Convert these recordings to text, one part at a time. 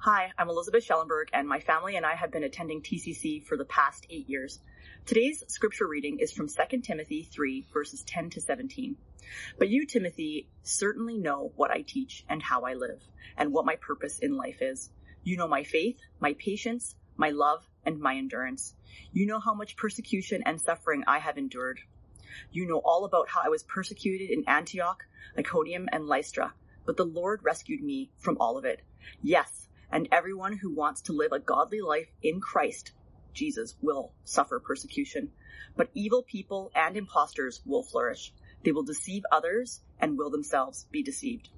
Hi, I'm Elizabeth Schellenberg, and my family and I have been attending TCC for the past eight years. Today's scripture reading is from 2 Timothy 3, verses 10 to 17. But you, Timothy, certainly know what I teach and how I live, and what my purpose in life is. You know my faith, my patience, my love, and my endurance. You know how much persecution and suffering I have endured. You know all about how I was persecuted in Antioch, Iconium, and Lystra, but the Lord rescued me from all of it. Yes, and everyone who wants to live a godly life in Christ Jesus will suffer persecution, but evil people and impostors will flourish. They will deceive others and will themselves be deceived.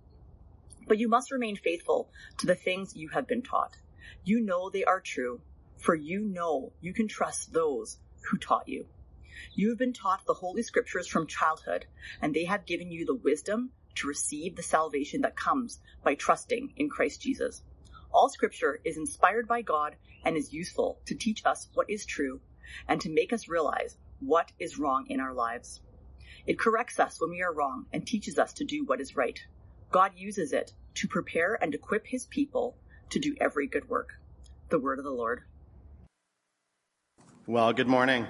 But you must remain faithful to the things you have been taught. You know they are true, for you know you can trust those who taught you. You have been taught the Holy Scriptures from childhood, and they have given you the wisdom to receive the salvation that comes by trusting in Christ Jesus. All scripture is inspired by God and is useful to teach us what is true and to make us realize what is wrong in our lives. It corrects us when we are wrong and teaches us to do what is right. God uses it to prepare and equip his people to do every good work. The word of the Lord. Well, good morning.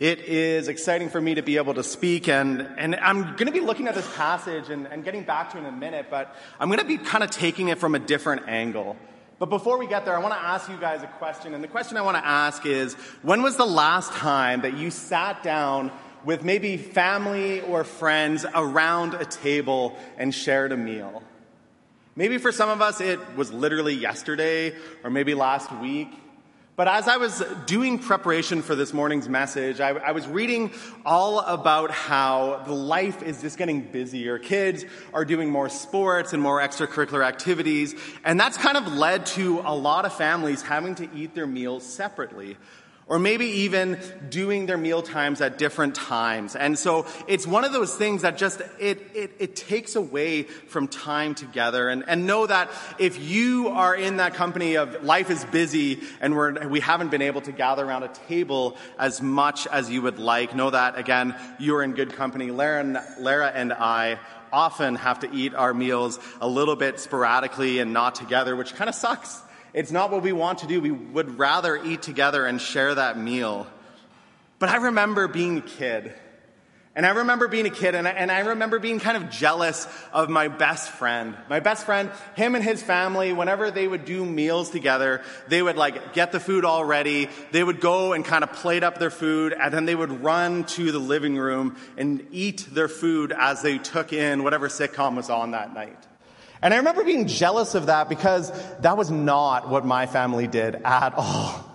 It is exciting for me to be able to speak, and, and I'm going to be looking at this passage and, and getting back to it in a minute, but I'm going to be kind of taking it from a different angle. But before we get there, I want to ask you guys a question, and the question I want to ask is when was the last time that you sat down with maybe family or friends around a table and shared a meal? Maybe for some of us, it was literally yesterday or maybe last week. But as I was doing preparation for this morning's message, I, I, was reading all about how the life is just getting busier. Kids are doing more sports and more extracurricular activities, and that's kind of led to a lot of families having to eat their meals separately or maybe even doing their meal times at different times. And so it's one of those things that just, it, it, it takes away from time together. And, and know that if you are in that company of life is busy and we're, we haven't been able to gather around a table as much as you would like, know that again, you're in good company. Lara Lara and I often have to eat our meals a little bit sporadically and not together, which kind of sucks. It's not what we want to do. We would rather eat together and share that meal. But I remember being a kid. And I remember being a kid, and I, and I, remember being kind of jealous of my best friend. My best friend, him and his family, whenever they would do meals together, they would like get the food all ready. They would go and kind of plate up their food, and then they would run to the living room and eat their food as they took in whatever sitcom was on that night. And I remember being jealous of that because that was not what my family did at all.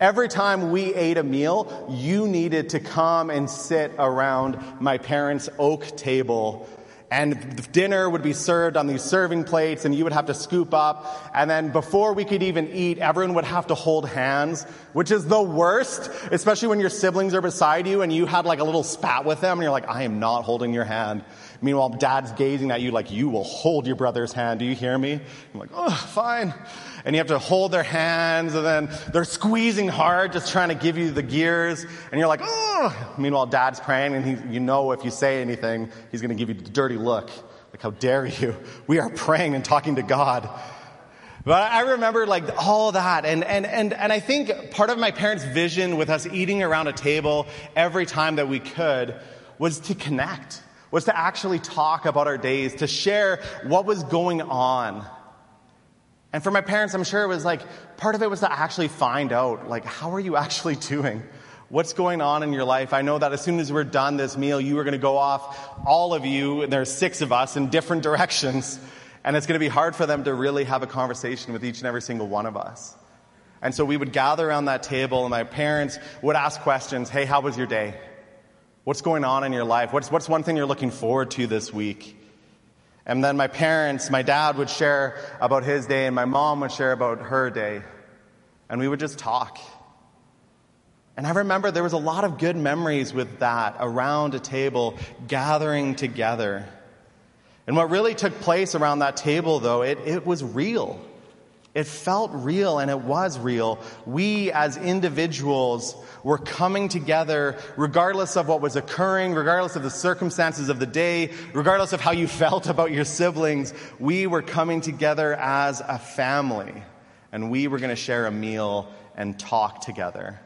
Every time we ate a meal, you needed to come and sit around my parents' oak table. And dinner would be served on these serving plates, and you would have to scoop up. And then before we could even eat, everyone would have to hold hands, which is the worst, especially when your siblings are beside you and you had like a little spat with them, and you're like, I am not holding your hand. Meanwhile, dad's gazing at you like, you will hold your brother's hand. Do you hear me? I'm like, oh, fine. And you have to hold their hands and then they're squeezing hard, just trying to give you the gears. And you're like, oh. Meanwhile, dad's praying and he, you know if you say anything, he's going to give you the dirty look. Like, how dare you? We are praying and talking to God. But I remember like all that. And, and, and, and I think part of my parents' vision with us eating around a table every time that we could was to connect was to actually talk about our days, to share what was going on. And for my parents, I'm sure it was like, part of it was to actually find out, like, how are you actually doing? What's going on in your life? I know that as soon as we're done this meal, you are going to go off, all of you, and there's six of us in different directions. And it's going to be hard for them to really have a conversation with each and every single one of us. And so we would gather around that table, and my parents would ask questions Hey, how was your day? What's going on in your life? What's, what's one thing you're looking forward to this week? And then my parents, my dad would share about his day, and my mom would share about her day. And we would just talk. And I remember there was a lot of good memories with that around a table, gathering together. And what really took place around that table, though, it, it was real. It felt real and it was real. We as individuals were coming together regardless of what was occurring, regardless of the circumstances of the day, regardless of how you felt about your siblings. We were coming together as a family and we were going to share a meal and talk together.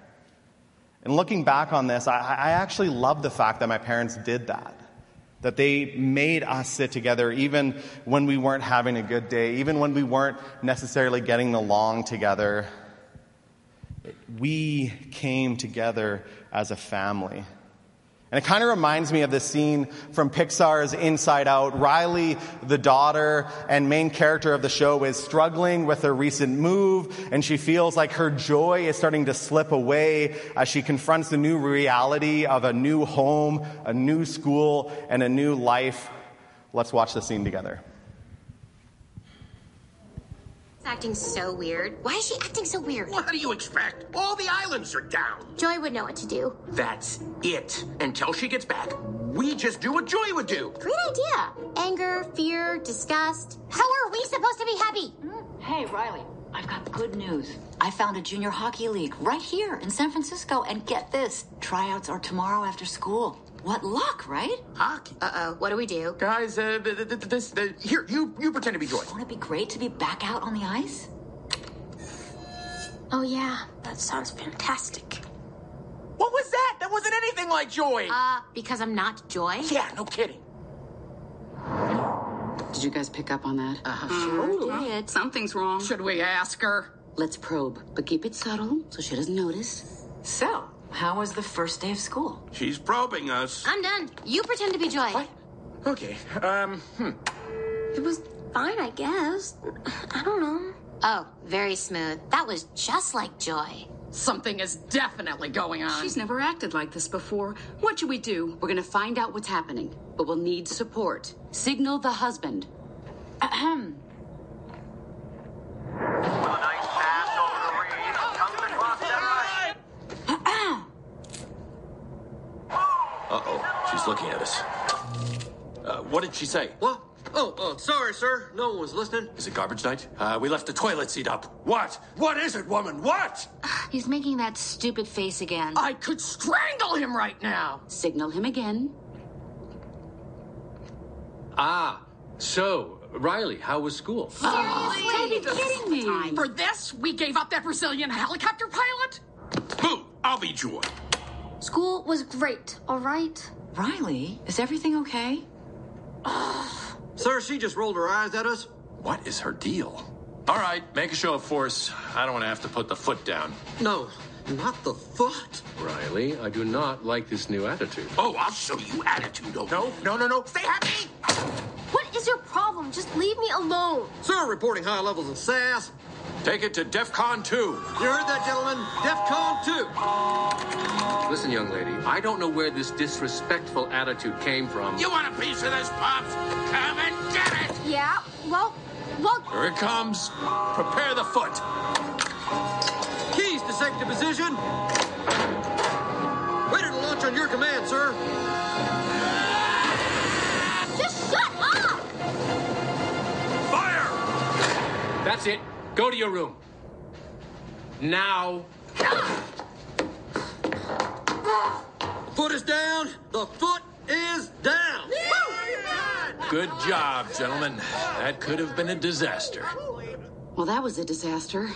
And looking back on this, I, I actually love the fact that my parents did that that they made us sit together even when we weren't having a good day, even when we weren't necessarily getting along together. We came together as a family. And it kind of reminds me of the scene from Pixar's Inside Out. Riley, the daughter and main character of the show, is struggling with her recent move, and she feels like her joy is starting to slip away as she confronts the new reality of a new home, a new school, and a new life. Let's watch the scene together acting so weird. Why is she acting so weird? What do you expect? All the islands are down. Joy would know what to do. That's it. Until she gets back, we just do what Joy would do. Great idea. Anger, fear, disgust. How are we supposed to be happy? Hey, Riley. I've got good news. I found a junior hockey league right here in San Francisco, and get this tryouts are tomorrow after school. What luck, right? Hockey. Uh oh. What do we do? Guys, uh, this, uh, here, you, you pretend to be Joy. Won't it be great to be back out on the ice? Oh, yeah. That sounds fantastic. What was that? That wasn't anything like Joy. Uh, because I'm not Joy? Yeah, no kidding. Did you guys pick up on that? Uh, sure did. Something's wrong. Should we ask her? Let's probe, but keep it subtle so she doesn't notice. So, how was the first day of school? She's probing us. I'm done. You pretend to be Joy. What? Okay. Um, hmm. It was fine, I guess. I don't know. Oh, very smooth. That was just like Joy. Something is definitely going on. She's never acted like this before. What should we do? We're gonna find out what's happening, but we'll need support. Signal the husband. Ahem. Uh-oh, looking at us. Uh, what did she say? What? Oh, oh, sorry, sir. No one was listening. Is it garbage night? Uh, we left the toilet seat up. What? What is it, woman? What? He's making that stupid face again. I could strangle him right now. Signal him again. Ah, so, Riley, how was school? Oh, you kidding me? For this, we gave up that Brazilian helicopter pilot? Who? I'll be Joy. School was great, all right? Riley, is everything okay? Sir, she just rolled her eyes at us. What is her deal? All right, make a show of force. I don't want to have to put the foot down. No, not the foot. Riley, I do not like this new attitude. Oh, I'll show you attitude. No, no, no, no, no. Stay happy. What is your problem? Just leave me alone. Sir, reporting high levels of sass. Take it to DEFCON 2. You heard that, gentlemen? DEFCON 2. Listen, young lady, I don't know where this disrespectful attitude came from. You want a piece of this, Pops? Come and get it. Yeah, well, well. Here it comes. Prepare the foot. Keys to sector position. Ready to launch on your command, sir. Just shut up! Fire! That's it. Go to your room. Now. Foot is down. The foot is down. Good job, gentlemen. That could have been a disaster. Well, that was a disaster.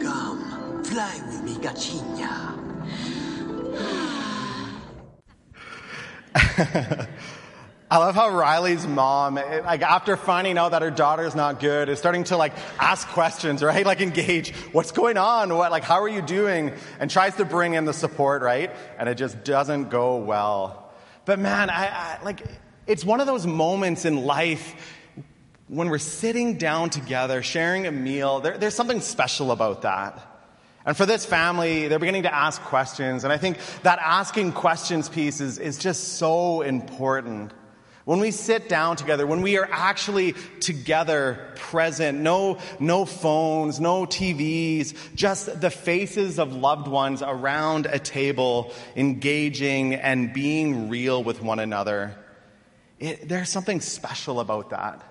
Come, fly with me, gatinha. I love how Riley's mom, like after finding out that her daughter's not good, is starting to like ask questions, right? Like engage, what's going on? What, like, how are you doing? And tries to bring in the support, right? And it just doesn't go well. But man, I, I like, it's one of those moments in life when we're sitting down together, sharing a meal. There, there's something special about that. And for this family, they're beginning to ask questions. And I think that asking questions piece is, is just so important. When we sit down together, when we are actually together, present, no, no phones, no TVs, just the faces of loved ones around a table, engaging and being real with one another. It, there's something special about that.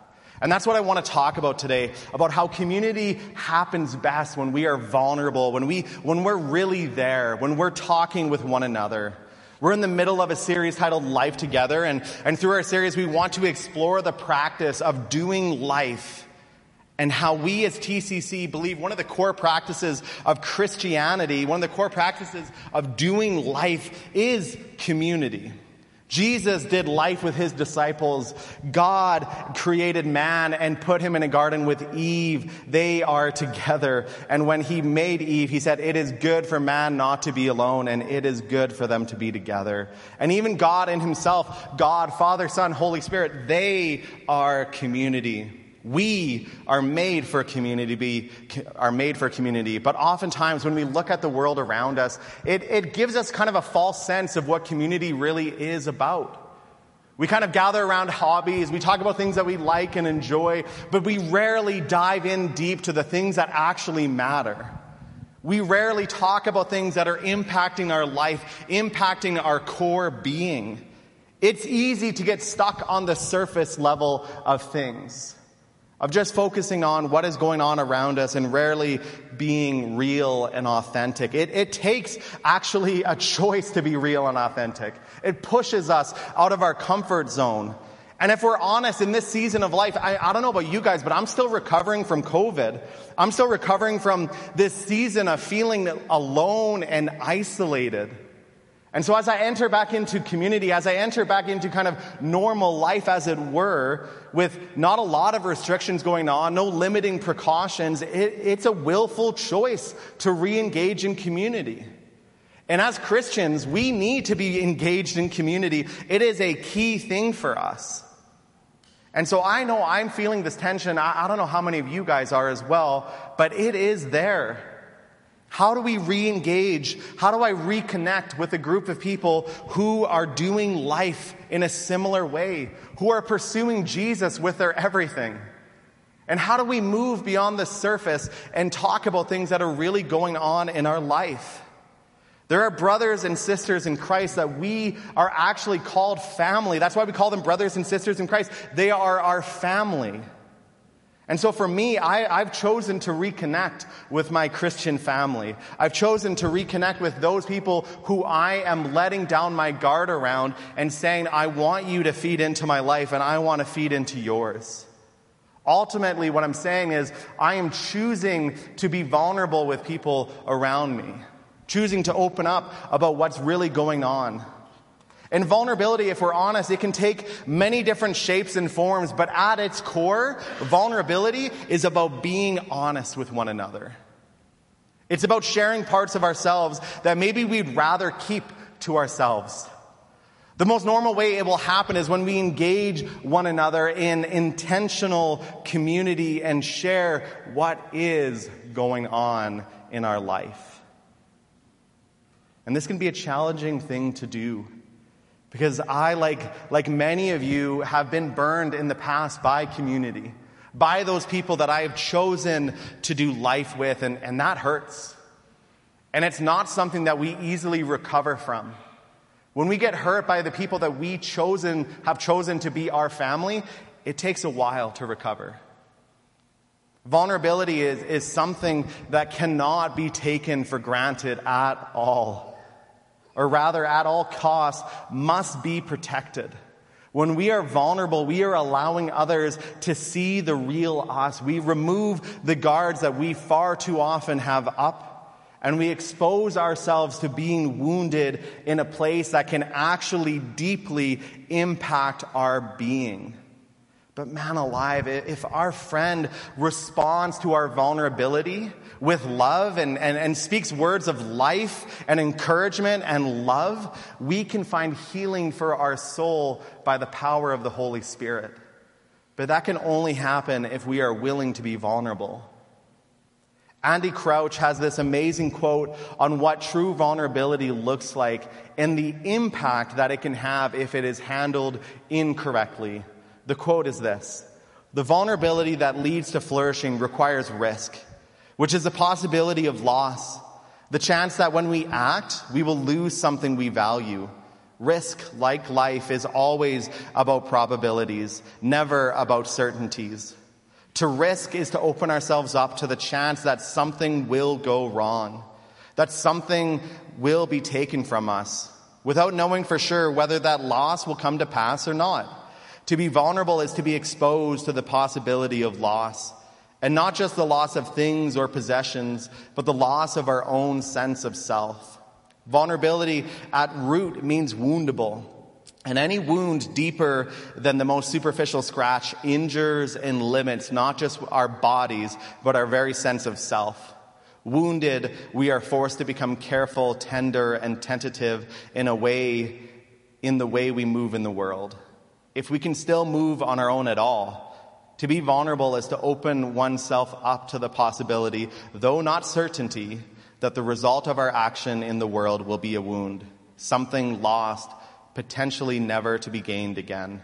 And that's what I want to talk about today, about how community happens best when we are vulnerable, when, we, when we're really there, when we're talking with one another. We're in the middle of a series titled Life Together, and, and through our series, we want to explore the practice of doing life and how we as TCC believe one of the core practices of Christianity, one of the core practices of doing life is community. Jesus did life with his disciples. God created man and put him in a garden with Eve. They are together. And when he made Eve, he said, it is good for man not to be alone and it is good for them to be together. And even God in himself, God, Father, Son, Holy Spirit, they are community. We are made for community, be, are made for community. But oftentimes when we look at the world around us, it, it gives us kind of a false sense of what community really is about. We kind of gather around hobbies, we talk about things that we like and enjoy, but we rarely dive in deep to the things that actually matter. We rarely talk about things that are impacting our life, impacting our core being. It's easy to get stuck on the surface level of things of just focusing on what is going on around us and rarely being real and authentic. It, it, takes actually a choice to be real and authentic. It pushes us out of our comfort zone. And if we're honest in this season of life, I, I don't know about you guys, but I'm still recovering from COVID. I'm still recovering from this season of feeling alone and isolated. And so as I enter back into community, as I enter back into kind of normal life as it were, with not a lot of restrictions going on, no limiting precautions, it, it's a willful choice to re-engage in community. And as Christians, we need to be engaged in community. It is a key thing for us. And so I know I'm feeling this tension. I, I don't know how many of you guys are as well, but it is there. How do we re engage? How do I reconnect with a group of people who are doing life in a similar way, who are pursuing Jesus with their everything? And how do we move beyond the surface and talk about things that are really going on in our life? There are brothers and sisters in Christ that we are actually called family. That's why we call them brothers and sisters in Christ. They are our family. And so for me, I, have chosen to reconnect with my Christian family. I've chosen to reconnect with those people who I am letting down my guard around and saying, I want you to feed into my life and I want to feed into yours. Ultimately, what I'm saying is, I am choosing to be vulnerable with people around me, choosing to open up about what's really going on. And vulnerability, if we're honest, it can take many different shapes and forms, but at its core, vulnerability is about being honest with one another. It's about sharing parts of ourselves that maybe we'd rather keep to ourselves. The most normal way it will happen is when we engage one another in intentional community and share what is going on in our life. And this can be a challenging thing to do. Because I, like, like many of you, have been burned in the past by community, by those people that I have chosen to do life with, and, and that hurts. And it's not something that we easily recover from. When we get hurt by the people that we chosen, have chosen to be our family, it takes a while to recover. Vulnerability is, is something that cannot be taken for granted at all or rather at all costs, must be protected. When we are vulnerable, we are allowing others to see the real us. We remove the guards that we far too often have up and we expose ourselves to being wounded in a place that can actually deeply impact our being. But man alive, if our friend responds to our vulnerability with love and, and, and speaks words of life and encouragement and love, we can find healing for our soul by the power of the Holy Spirit. But that can only happen if we are willing to be vulnerable. Andy Crouch has this amazing quote on what true vulnerability looks like and the impact that it can have if it is handled incorrectly. The quote is this The vulnerability that leads to flourishing requires risk, which is the possibility of loss, the chance that when we act, we will lose something we value, Risk, like life, is always about probabilities, never about certainties. To risk is to open ourselves up to the chance that something will go wrong, that something will be taken from us, without knowing for sure whether that loss will come to pass or not. To be vulnerable is to be exposed to the possibility of loss. And not just the loss of things or possessions, but the loss of our own sense of self. Vulnerability at root means woundable. And any wound deeper than the most superficial scratch injures and limits not just our bodies, but our very sense of self. Wounded, we are forced to become careful, tender, and tentative in a way, in the way we move in the world. If we can still move on our own at all, to be vulnerable is to open oneself up to the possibility, though not certainty, that the result of our action in the world will be a wound, something lost, potentially never to be gained again.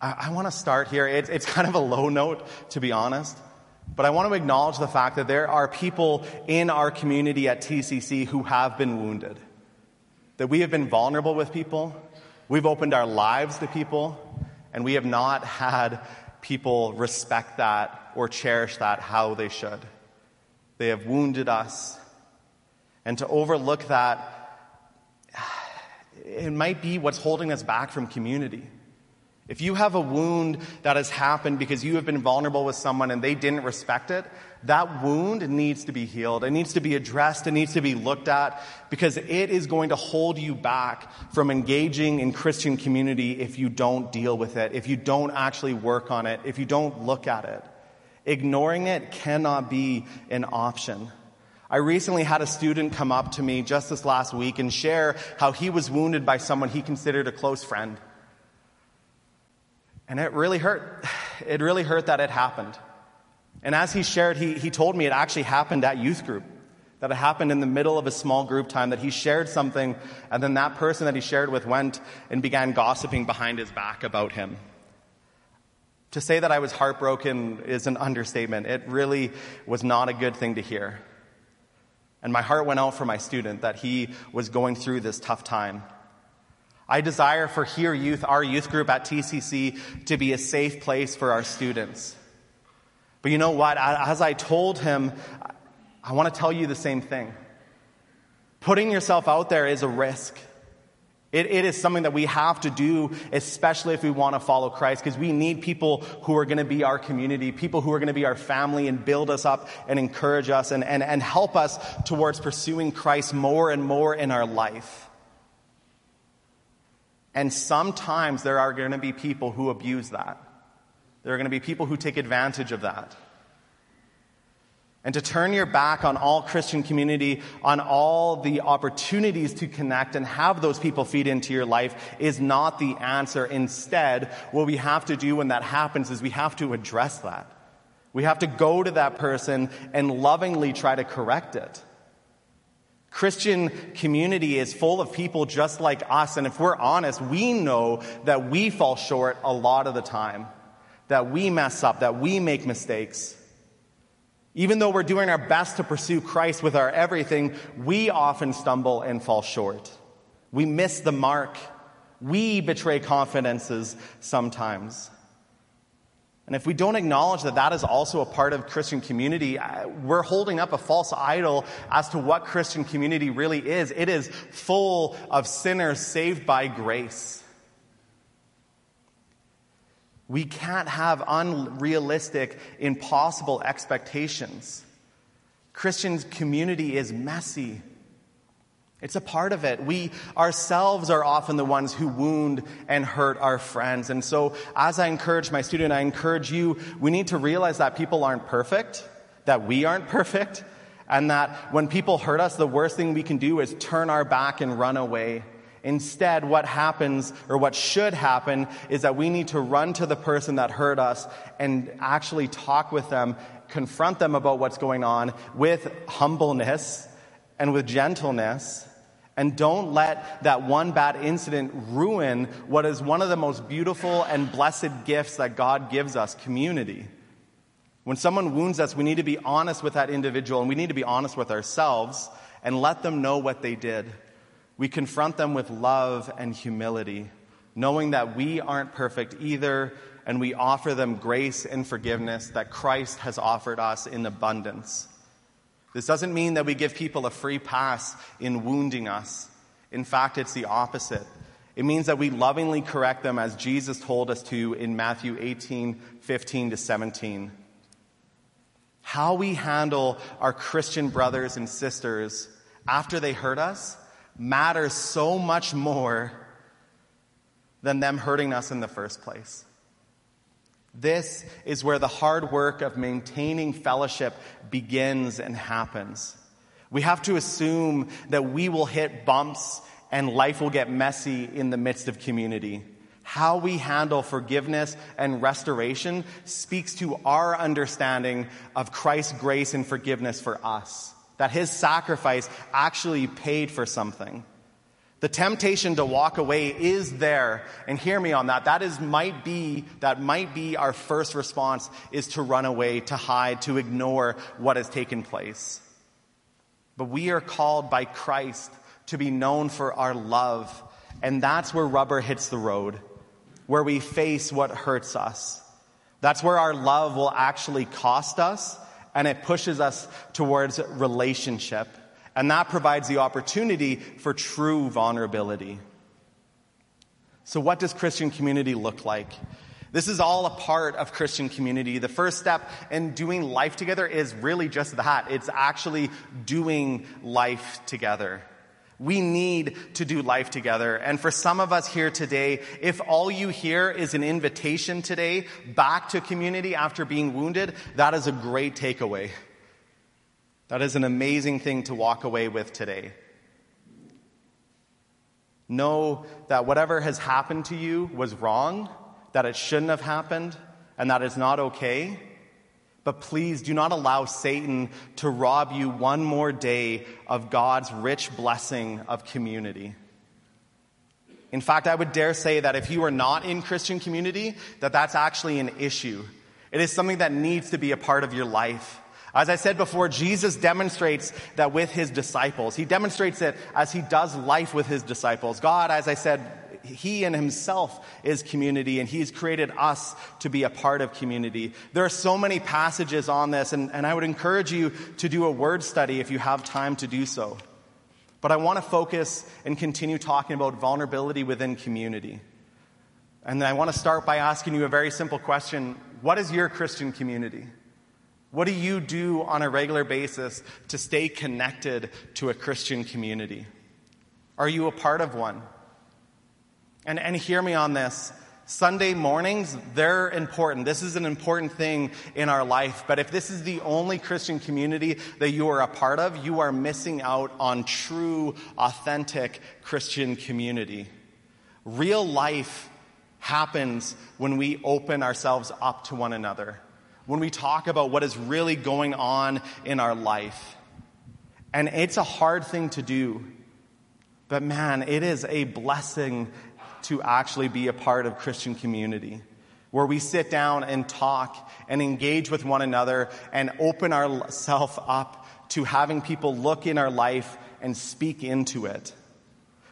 I, I want to start here. It's, it's kind of a low note, to be honest. But I want to acknowledge the fact that there are people in our community at TCC who have been wounded. That we have been vulnerable with people. We've opened our lives to people. And we have not had people respect that or cherish that how they should. They have wounded us. And to overlook that, it might be what's holding us back from community. If you have a wound that has happened because you have been vulnerable with someone and they didn't respect it, that wound needs to be healed. It needs to be addressed. It needs to be looked at because it is going to hold you back from engaging in Christian community if you don't deal with it, if you don't actually work on it, if you don't look at it. Ignoring it cannot be an option. I recently had a student come up to me just this last week and share how he was wounded by someone he considered a close friend. And it really hurt. It really hurt that it happened. And as he shared, he, he told me it actually happened at youth group. That it happened in the middle of a small group time, that he shared something, and then that person that he shared with went and began gossiping behind his back about him. To say that I was heartbroken is an understatement. It really was not a good thing to hear. And my heart went out for my student that he was going through this tough time. I desire for Here Youth, our youth group at TCC, to be a safe place for our students. But you know what? As I told him, I want to tell you the same thing. Putting yourself out there is a risk. It, it is something that we have to do, especially if we want to follow Christ, because we need people who are going to be our community, people who are going to be our family and build us up and encourage us and, and, and help us towards pursuing Christ more and more in our life. And sometimes there are going to be people who abuse that. There are going to be people who take advantage of that. And to turn your back on all Christian community, on all the opportunities to connect and have those people feed into your life is not the answer. Instead, what we have to do when that happens is we have to address that. We have to go to that person and lovingly try to correct it. Christian community is full of people just like us, and if we're honest, we know that we fall short a lot of the time, that we mess up, that we make mistakes. Even though we're doing our best to pursue Christ with our everything, we often stumble and fall short. We miss the mark. We betray confidences sometimes. And if we don't acknowledge that that is also a part of Christian community, uh, we're holding up a false idol as to what Christian community really is. It is full of sinners saved by grace. We can't have unrealistic, impossible expectations. Christian community is messy. It's a part of it. We ourselves are often the ones who wound and hurt our friends. And so, as I encourage my student, I encourage you, we need to realize that people aren't perfect, that we aren't perfect, and that when people hurt us, the worst thing we can do is turn our back and run away. Instead, what happens, or what should happen, is that we need to run to the person that hurt us and actually talk with them, confront them about what's going on with humbleness and with gentleness and don't let that one bad incident ruin what is one of the most beautiful and blessed gifts that God gives us community. When someone wounds us, we need to be honest with that individual and we need to be honest with ourselves and let them know what they did. We confront them with love and humility, knowing that we aren't perfect either, and we offer them grace and forgiveness that Christ has offered us in abundance. This doesn't mean that we give people a free pass in wounding us. In fact, it's the opposite. It means that we lovingly correct them as Jesus told us to in Matthew 18, 15 to 17. How we handle our Christian brothers and sisters after they hurt us matters so much more than them hurting us in the first place. This is where the hard work of maintaining fellowship begins and happens. We have to assume that we will hit bumps and life will get messy in the midst of community. How we handle forgiveness and restoration speaks to our understanding of Christ's grace and forgiveness for us. That his sacrifice actually paid for something. The temptation to walk away is there, and hear me on that. That is might be that might be our first response is to run away, to hide, to ignore what has taken place. But we are called by Christ to be known for our love, and that's where rubber hits the road, where we face what hurts us. That's where our love will actually cost us, and it pushes us towards relationship. And that provides the opportunity for true vulnerability. So, what does Christian community look like? This is all a part of Christian community. The first step in doing life together is really just that. It's actually doing life together. We need to do life together. And for some of us here today, if all you hear is an invitation today back to community after being wounded, that is a great takeaway. That is an amazing thing to walk away with today. Know that whatever has happened to you was wrong, that it shouldn't have happened, and that it's not okay. But please do not allow Satan to rob you one more day of God's rich blessing of community. In fact, I would dare say that if you are not in Christian community, that that's actually an issue. It is something that needs to be a part of your life. As I said before, Jesus demonstrates that with his disciples. He demonstrates it as he does life with his disciples. God, as I said, he and himself is community and he's created us to be a part of community. There are so many passages on this and, and I would encourage you to do a word study if you have time to do so. But I want to focus and continue talking about vulnerability within community. And I want to start by asking you a very simple question. What is your Christian community? What do you do on a regular basis to stay connected to a Christian community? Are you a part of one? And, and hear me on this. Sunday mornings, they're important. This is an important thing in our life. But if this is the only Christian community that you are a part of, you are missing out on true, authentic Christian community. Real life happens when we open ourselves up to one another when we talk about what is really going on in our life. And it's a hard thing to do. But man, it is a blessing to actually be a part of Christian community where we sit down and talk and engage with one another and open ourselves up to having people look in our life and speak into it.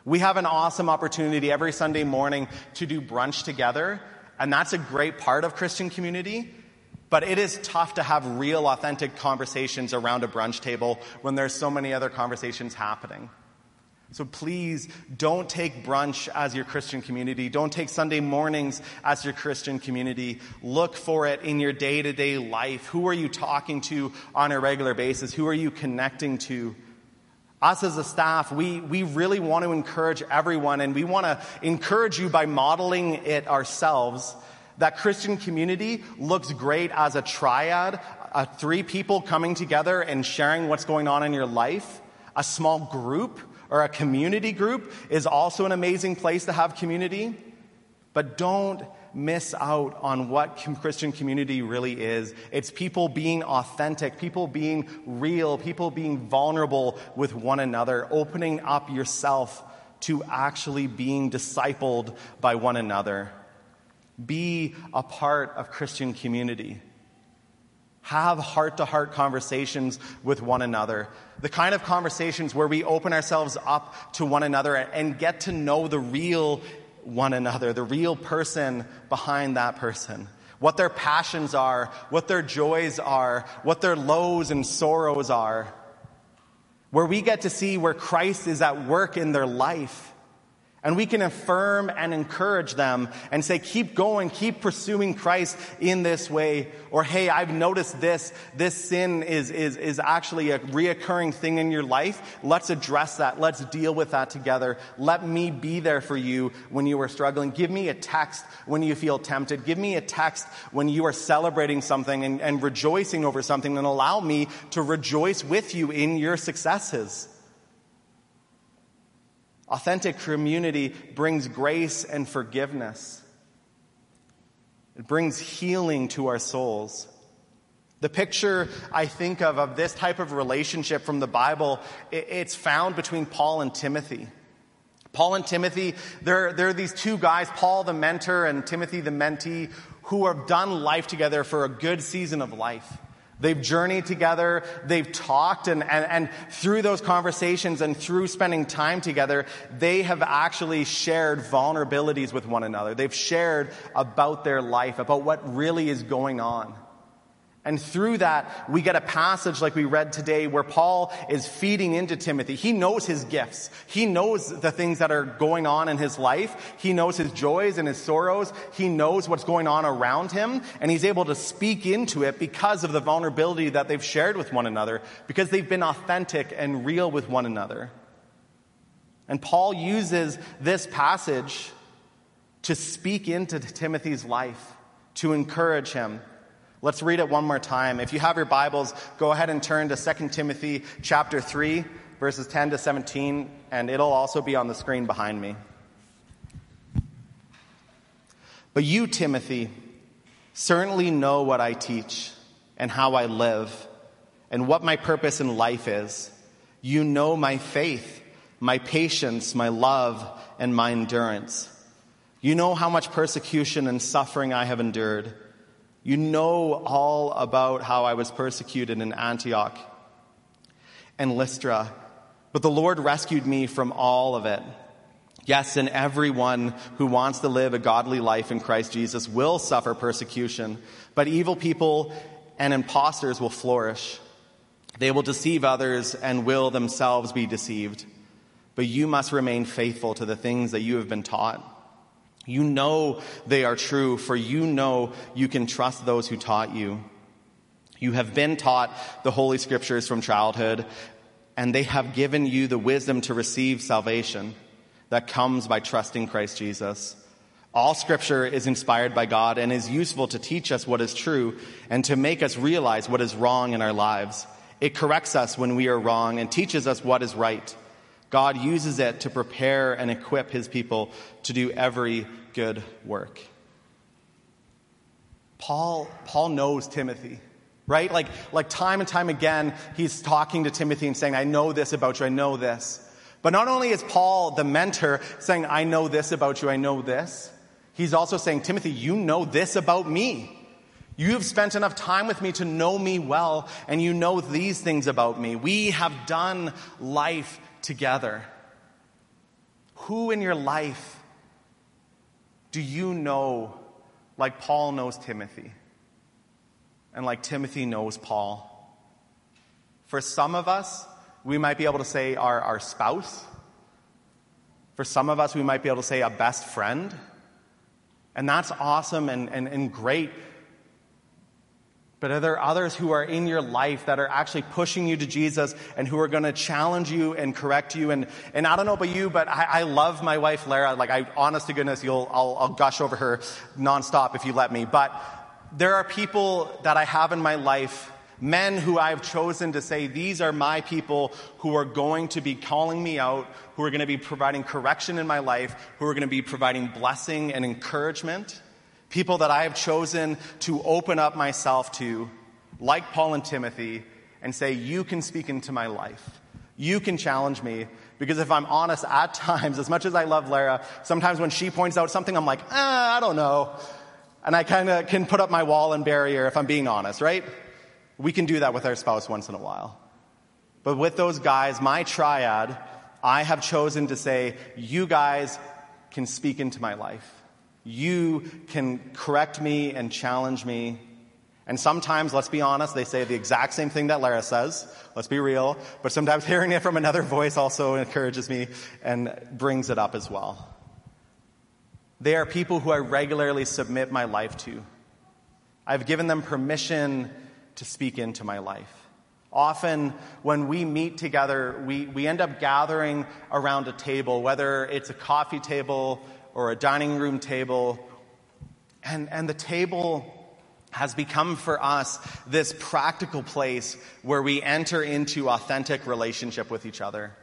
We have an awesome opportunity every Sunday morning to do brunch together, and that's a great part of Christian community. But it is tough to have real, authentic conversations around a brunch table when there's so many other conversations happening. So please don't take brunch as your Christian community. Don't take Sunday mornings as your Christian community. Look for it in your day to day life. Who are you talking to on a regular basis? Who are you connecting to? Us as a staff, we, we really want to encourage everyone and we want to encourage you by modeling it ourselves that Christian community looks great as a triad, a three people coming together and sharing what's going on in your life. A small group or a community group is also an amazing place to have community. But don't miss out on what Christian community really is. It's people being authentic, people being real, people being vulnerable with one another, opening up yourself to actually being discipled by one another. Be a part of Christian community. Have heart to heart conversations with one another. The kind of conversations where we open ourselves up to one another and get to know the real one another, the real person behind that person. What their passions are, what their joys are, what their lows and sorrows are. Where we get to see where Christ is at work in their life and we can affirm and encourage them and say, keep going, keep pursuing Christ in this way. Or, hey, I've noticed this. This sin is, is, is actually a reoccurring thing in your life. Let's address that. Let's deal with that together. Let me be there for you when you are struggling. Give me a text when you feel tempted. Give me a text when you are celebrating something and, and rejoicing over something and allow me to rejoice with you in your successes. Authentic community brings grace and forgiveness. It brings healing to our souls. The picture I think of of this type of relationship from the Bible, it's found between Paul and Timothy. Paul and Timothy, they're, they're these two guys, Paul the mentor and Timothy the mentee, who have done life together for a good season of life. They've journeyed together, they've talked, and, and, and, through those conversations and through spending time together, they have actually shared vulnerabilities with one another. They've shared about their life, about what really is going on. And through that, we get a passage like we read today where Paul is feeding into Timothy. He knows his gifts. He knows the things that are going on in his life. He knows his joys and his sorrows. He knows what's going on around him. And he's able to speak into it because of the vulnerability that they've shared with one another, because they've been authentic and real with one another. And Paul uses this passage to speak into Timothy's life, to encourage him Let's read it one more time. If you have your Bibles, go ahead and turn to 2 Timothy chapter 3, verses 10 to 17, and it'll also be on the screen behind me. But you, Timothy, certainly know what I teach and how I live and what my purpose in life is. You know my faith, my patience, my love, and my endurance. You know how much persecution and suffering I have endured you know all about how I was persecuted in Antioch and Lystra, but the Lord rescued me from all of it. Yes, and everyone who wants to live a godly life in Christ Jesus will suffer persecution, but evil people and impostors will flourish. They will deceive others and will themselves be deceived. But you must remain faithful to the things that you have been taught. You know they are true, for you know you can trust those who taught you. You have been taught the Holy Scriptures from childhood, and they have given you the wisdom to receive salvation that comes by trusting Christ Jesus. All scripture is inspired by God and is useful to teach us what is true and to make us realize what is wrong in our lives. It corrects us when we are wrong and teaches us what is right. God uses it to prepare and equip his people to do every good work. Paul, Paul knows Timothy, right? Like, like time and time again, he's talking to Timothy and saying, I know this about you, I know this. But not only is Paul the mentor saying, I know this about you, I know this, he's also saying, Timothy, you know this about me. You have spent enough time with me to know me well, and you know these things about me. We have done life together. Who in your life do you know like Paul knows Timothy? And like Timothy knows Paul? For some of us, we might be able to say our, our spouse. For some of us, we might be able to say a best friend. And that's awesome and, and, and great. But are there others who are in your life that are actually pushing you to Jesus and who are going to challenge you and correct you? And, and I don't know about you, but I, I love my wife, Lara. Like, I, honest to goodness, you'll, I'll, I'll gush over her nonstop if you let me. But there are people that I have in my life, men who I've chosen to say, these are my people who are going to be calling me out, who are going to be providing correction in my life, who are going to be providing blessing and encouragement. People that I have chosen to open up myself to, like Paul and Timothy, and say, You can speak into my life. You can challenge me. Because if I'm honest, at times, as much as I love Lara, sometimes when she points out something, I'm like, ah, I don't know. And I kind of can put up my wall and barrier if I'm being honest, right? We can do that with our spouse once in a while. But with those guys, my triad, I have chosen to say, you guys can speak into my life. You can correct me and challenge me. And sometimes, let's be honest, they say the exact same thing that Lara says. Let's be real. But sometimes hearing it from another voice also encourages me and brings it up as well. They are people who I regularly submit my life to. I've given them permission to speak into my life. Often, when we meet together, we, we end up gathering around a table, whether it's a coffee table or a dining room table. And, and the table has become for us this practical place where we enter into authentic relationship with each other.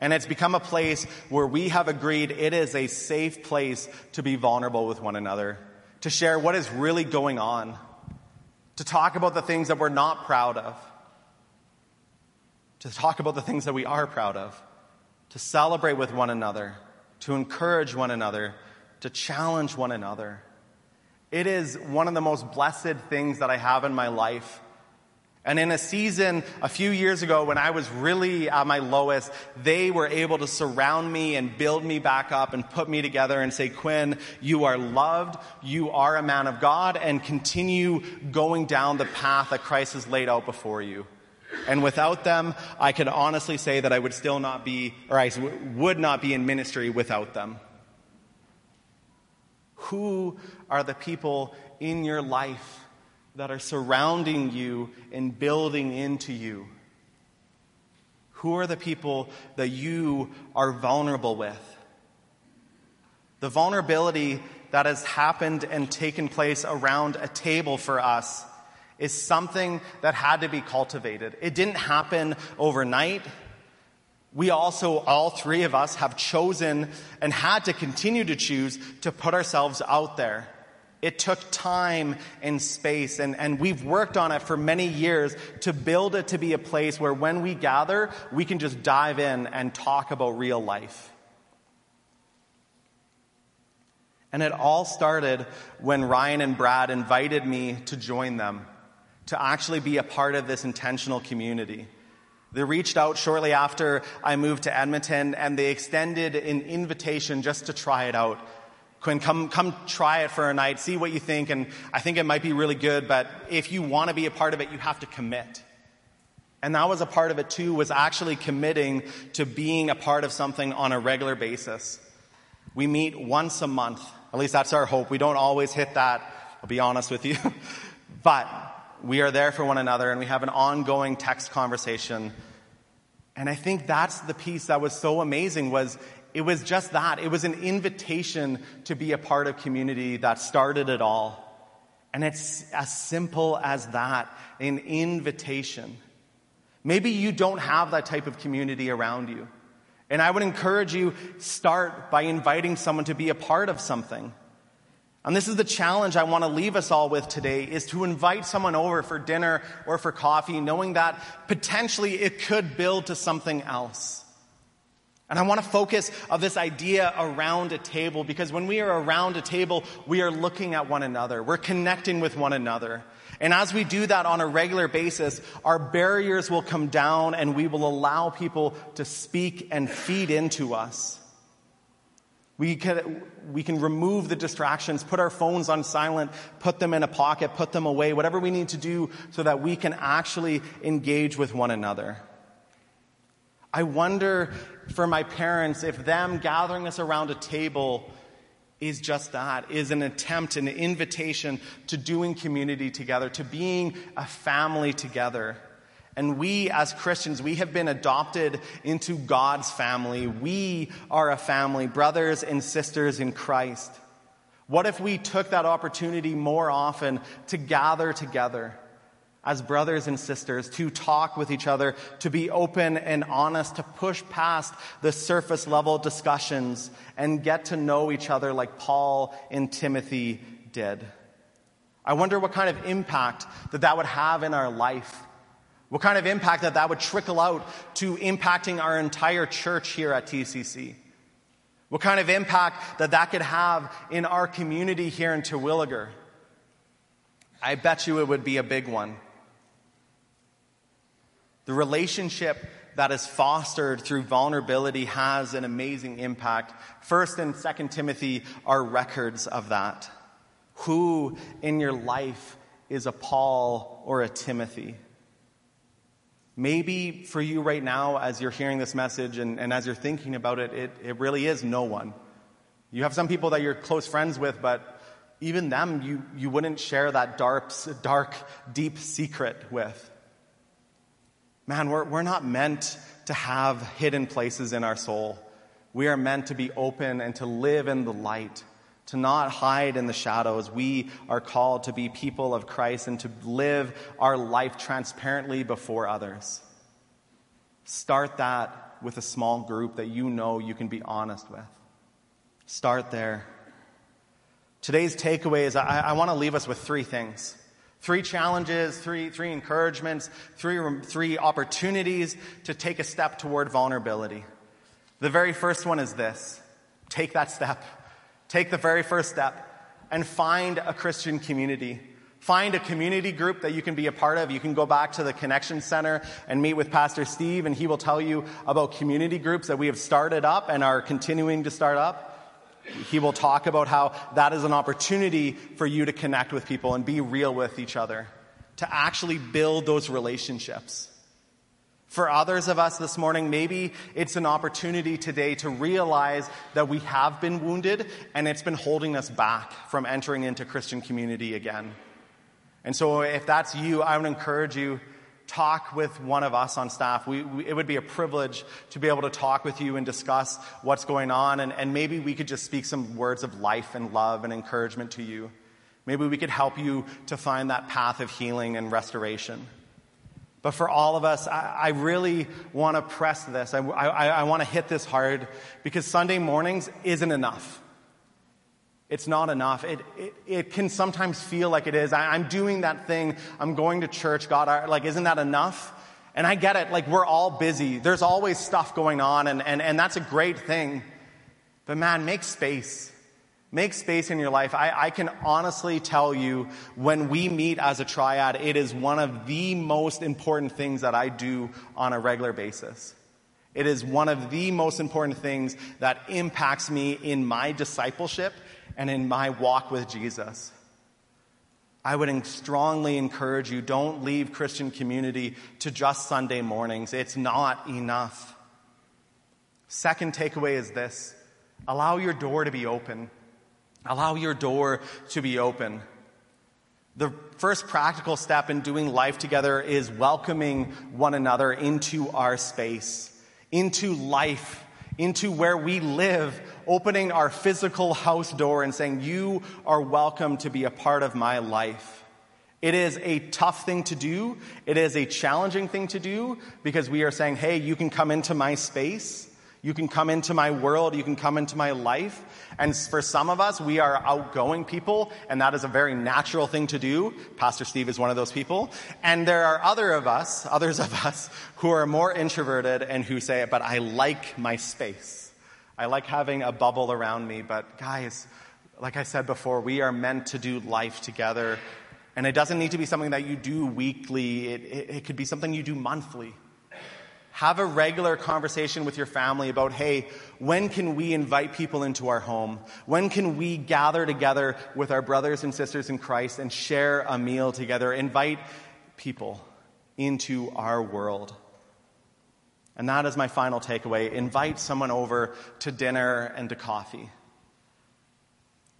And it's become a place where we have agreed it is a safe place to be vulnerable with one another, to share what is really going on, to talk about the things that we're not proud of, to talk about the things that we are proud of, to celebrate with one another, to encourage one another, to challenge one another. It is one of the most blessed things that I have in my life. And in a season a few years ago when I was really at my lowest, they were able to surround me and build me back up and put me together and say, Quinn, you are loved, you are a man of God, and continue going down the path that Christ has laid out before you. And without them, I can honestly say that I would still not be, or I would not be in ministry without them. Who are the people in your life that are surrounding you and building into you? Who are the people that you are vulnerable with? The vulnerability that has happened and taken place around a table for us is something that had to be cultivated. It didn't happen overnight we also, all three of us, have chosen and had to continue to choose to put ourselves out there. It took time and space, and, and we've worked on it for many years to build it to be a place where when we gather, we can just dive in and talk about real life. And it all started when Ryan and Brad invited me to join them, to actually be a part of this intentional community. They reached out shortly after I moved to Edmonton and they extended an invitation just to try it out. Quinn, come, come try it for a night, see what you think, and I think it might be really good, but if you want to be a part of it, you have to commit. And that was a part of it too, was actually committing to being a part of something on a regular basis. We meet once a month. At least that's our hope. We don't always hit that, I'll be honest with you. but we are there for one another and we have an ongoing text conversation. And I think that's the piece that was so amazing was it was just that. It was an invitation to be a part of community that started it all. And it's as simple as that, an invitation. Maybe you don't have that type of community around you. And I would encourage you, start by inviting someone to be a part of something. And this is the challenge I want to leave us all with today is to invite someone over for dinner or for coffee, knowing that potentially it could build to something else. And I want to focus of this idea around a table because when we are around a table, we are looking at one another. We're connecting with one another. And as we do that on a regular basis, our barriers will come down and we will allow people to speak and feed into us. We can, we can remove the distractions, put our phones on silent, put them in a pocket, put them away, whatever we need to do so that we can actually engage with one another. I wonder for my parents if them gathering us around a table is just that, is an attempt, an invitation to doing community together, to being a family together. And we, as Christians, we have been adopted into God's family. We are a family, brothers and sisters in Christ. What if we took that opportunity more often to gather together as brothers and sisters, to talk with each other, to be open and honest, to push past the surface level discussions and get to know each other like Paul and Timothy did? I wonder what kind of impact that that would have in our life what kind of impact that that would trickle out to impacting our entire church here at TCC? What kind of impact that that could have in our community here in Terwillegar? I bet you it would be a big one. The relationship that is fostered through vulnerability has an amazing impact. First and Second Timothy are records of that. Who in your life is a Paul or a Timothy? Maybe for you right now, as you're hearing this message and, and as you're thinking about it, it, it really is no one. You have some people that you're close friends with, but even them, you, you wouldn't share that dark, dark, deep secret with. Man, we're, we're not meant to have hidden places in our soul. We are meant to be open and to live in the light, to not hide in the shadows. We are called to be people of Christ and to live our life transparently before others. Start that with a small group that you know you can be honest with. Start there. Today's takeaway is I, I want to leave us with three things. Three challenges, three, three encouragements, three, three opportunities to take a step toward vulnerability. The very first one is this. Take that step. Take the very first step and find a Christian community. Find a community group that you can be a part of. You can go back to the Connection Center and meet with Pastor Steve, and he will tell you about community groups that we have started up and are continuing to start up. He will talk about how that is an opportunity for you to connect with people and be real with each other, to actually build those relationships. For others of us this morning, maybe it's an opportunity today to realize that we have been wounded and it's been holding us back from entering into Christian community again. And so if that's you, I would encourage you talk with one of us on staff. We, we, it would be a privilege to be able to talk with you and discuss what's going on, and, and maybe we could just speak some words of life and love and encouragement to you. Maybe we could help you to find that path of healing and restoration. But for all of us, I, I really want to press this. I, I, I want to hit this hard because Sunday mornings isn't enough. It's not enough. It, it, it, can sometimes feel like it is. I, am doing that thing. I'm going to church. God, I, like, isn't that enough? And I get it. Like, we're all busy. There's always stuff going on, and, and, and that's a great thing. But man, make space. Make space in your life. I, I can honestly tell you when we meet as a triad, it is one of the most important things that I do on a regular basis. It is one of the most important things that impacts me in my discipleship and in my walk with Jesus. I would strongly encourage you don't leave Christian community to just Sunday mornings. It's not enough. Second takeaway is this allow your door to be open. Allow your door to be open. The first practical step in doing life together is welcoming one another into our space, into life into where we live, opening our physical house door and saying, You are welcome to be a part of my life. It is a tough thing to do. It is a challenging thing to do because we are saying, Hey, you can come into my space. You can come into my world. You can come into my life. And for some of us, we are outgoing people, and that is a very natural thing to do. Pastor Steve is one of those people. And there are other of us, others of us, who are more introverted and who say, but I like my space. I like having a bubble around me. But guys, like I said before, we are meant to do life together. And it doesn't need to be something that you do weekly. It, it, it could be something you do monthly. Have a regular conversation with your family about, hey, when can we invite people into our home? When can we gather together with our brothers and sisters in Christ and share a meal together? Invite people into our world. And that is my final takeaway. Invite someone over to dinner and to coffee.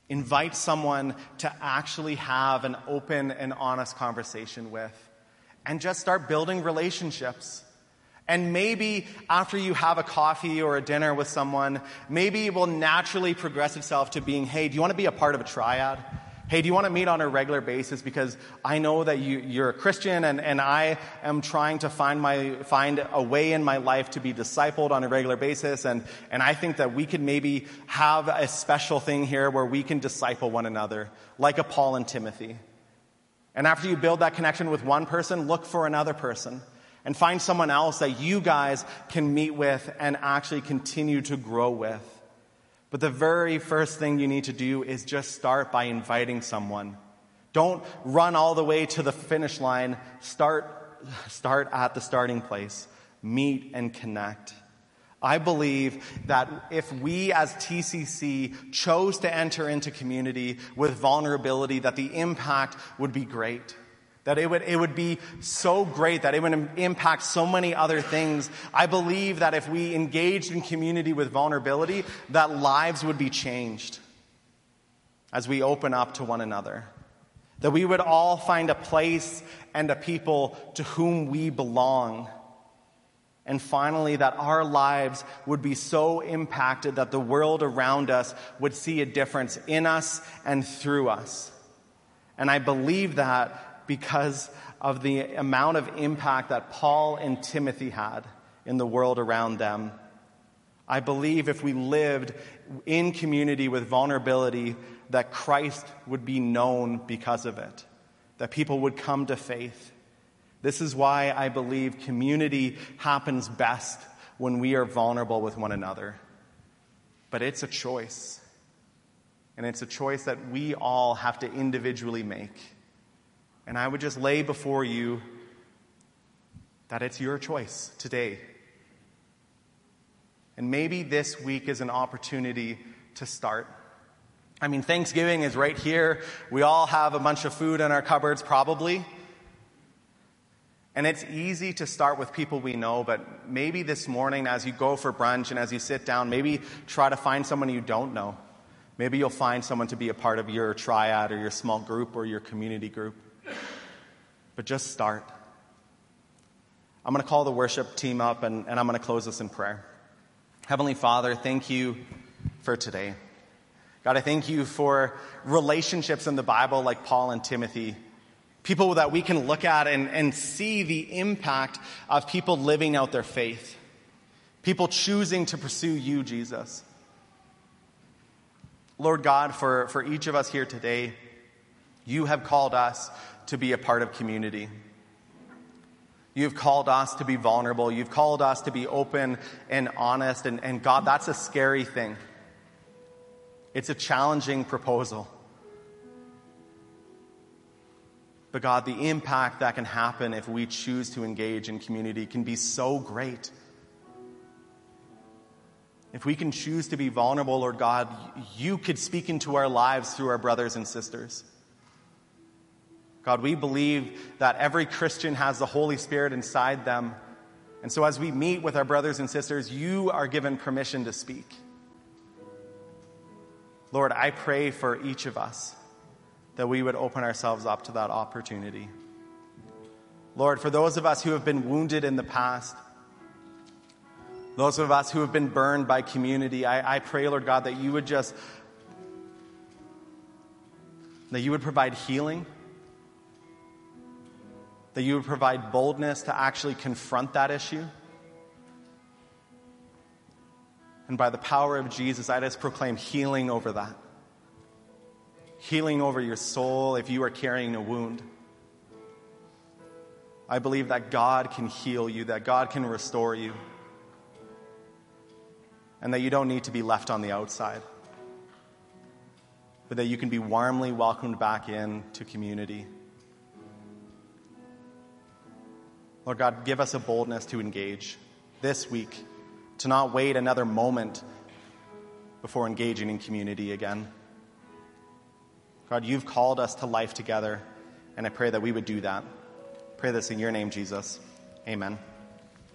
Invite someone to actually have an open and honest conversation with. And just start building relationships. And maybe after you have a coffee or a dinner with someone, maybe it will naturally progress itself to being, hey, do you want to be a part of a triad? Hey, do you want to meet on a regular basis? Because I know that you, are a Christian and, and I am trying to find, my, find a way in my life to be discipled on a regular basis. And, and I think that we could maybe have a special thing here where we can disciple one another, like a Paul and Timothy. And after you build that connection with one person, look for another person and find someone else that you guys can meet with and actually continue to grow with. But the very first thing you need to do is just start by inviting someone. Don't run all the way to the finish line. Start, start at the starting place. Meet and connect. I believe that if we as TCC chose to enter into community with vulnerability, that the impact would be great. That it would, it would be so great that it would impact so many other things. I believe that if we engaged in community with vulnerability, that lives would be changed as we open up to one another. That we would all find a place and a people to whom we belong and finally, that our lives would be so impacted that the world around us would see a difference in us and through us. And I believe that because of the amount of impact that Paul and Timothy had in the world around them. I believe if we lived in community with vulnerability, that Christ would be known because of it, that people would come to faith. This is why I believe community happens best when we are vulnerable with one another. But it's a choice. And it's a choice that we all have to individually make. And I would just lay before you that it's your choice today. And maybe this week is an opportunity to start. I mean, Thanksgiving is right here. We all have a bunch of food in our cupboards, probably. And it's easy to start with people we know, but maybe this morning as you go for brunch and as you sit down, maybe try to find someone you don't know. Maybe you'll find someone to be a part of your triad or your small group or your community group. But just start. I'm going to call the worship team up and, and I'm going to close this in prayer. Heavenly Father, thank you for today. God, I thank you for relationships in the Bible like Paul and Timothy People that we can look at and, and see the impact of people living out their faith. People choosing to pursue you, Jesus. Lord God, for, for each of us here today, you have called us to be a part of community. You've called us to be vulnerable. You've called us to be open and honest. And, and God, that's a scary thing. It's a challenging proposal. But God, the impact that can happen if we choose to engage in community can be so great. If we can choose to be vulnerable, Lord God, you could speak into our lives through our brothers and sisters. God, we believe that every Christian has the Holy Spirit inside them. And so as we meet with our brothers and sisters, you are given permission to speak. Lord, I pray for each of us that we would open ourselves up to that opportunity. Lord, for those of us who have been wounded in the past, those of us who have been burned by community, I, I pray, Lord God, that you would just, that you would provide healing, that you would provide boldness to actually confront that issue. And by the power of Jesus, I just proclaim healing over that healing over your soul if you are carrying a wound. I believe that God can heal you, that God can restore you, and that you don't need to be left on the outside, but that you can be warmly welcomed back in to community. Lord God, give us a boldness to engage this week, to not wait another moment before engaging in community again. God, you've called us to life together, and I pray that we would do that. Pray this in your name, Jesus. Amen.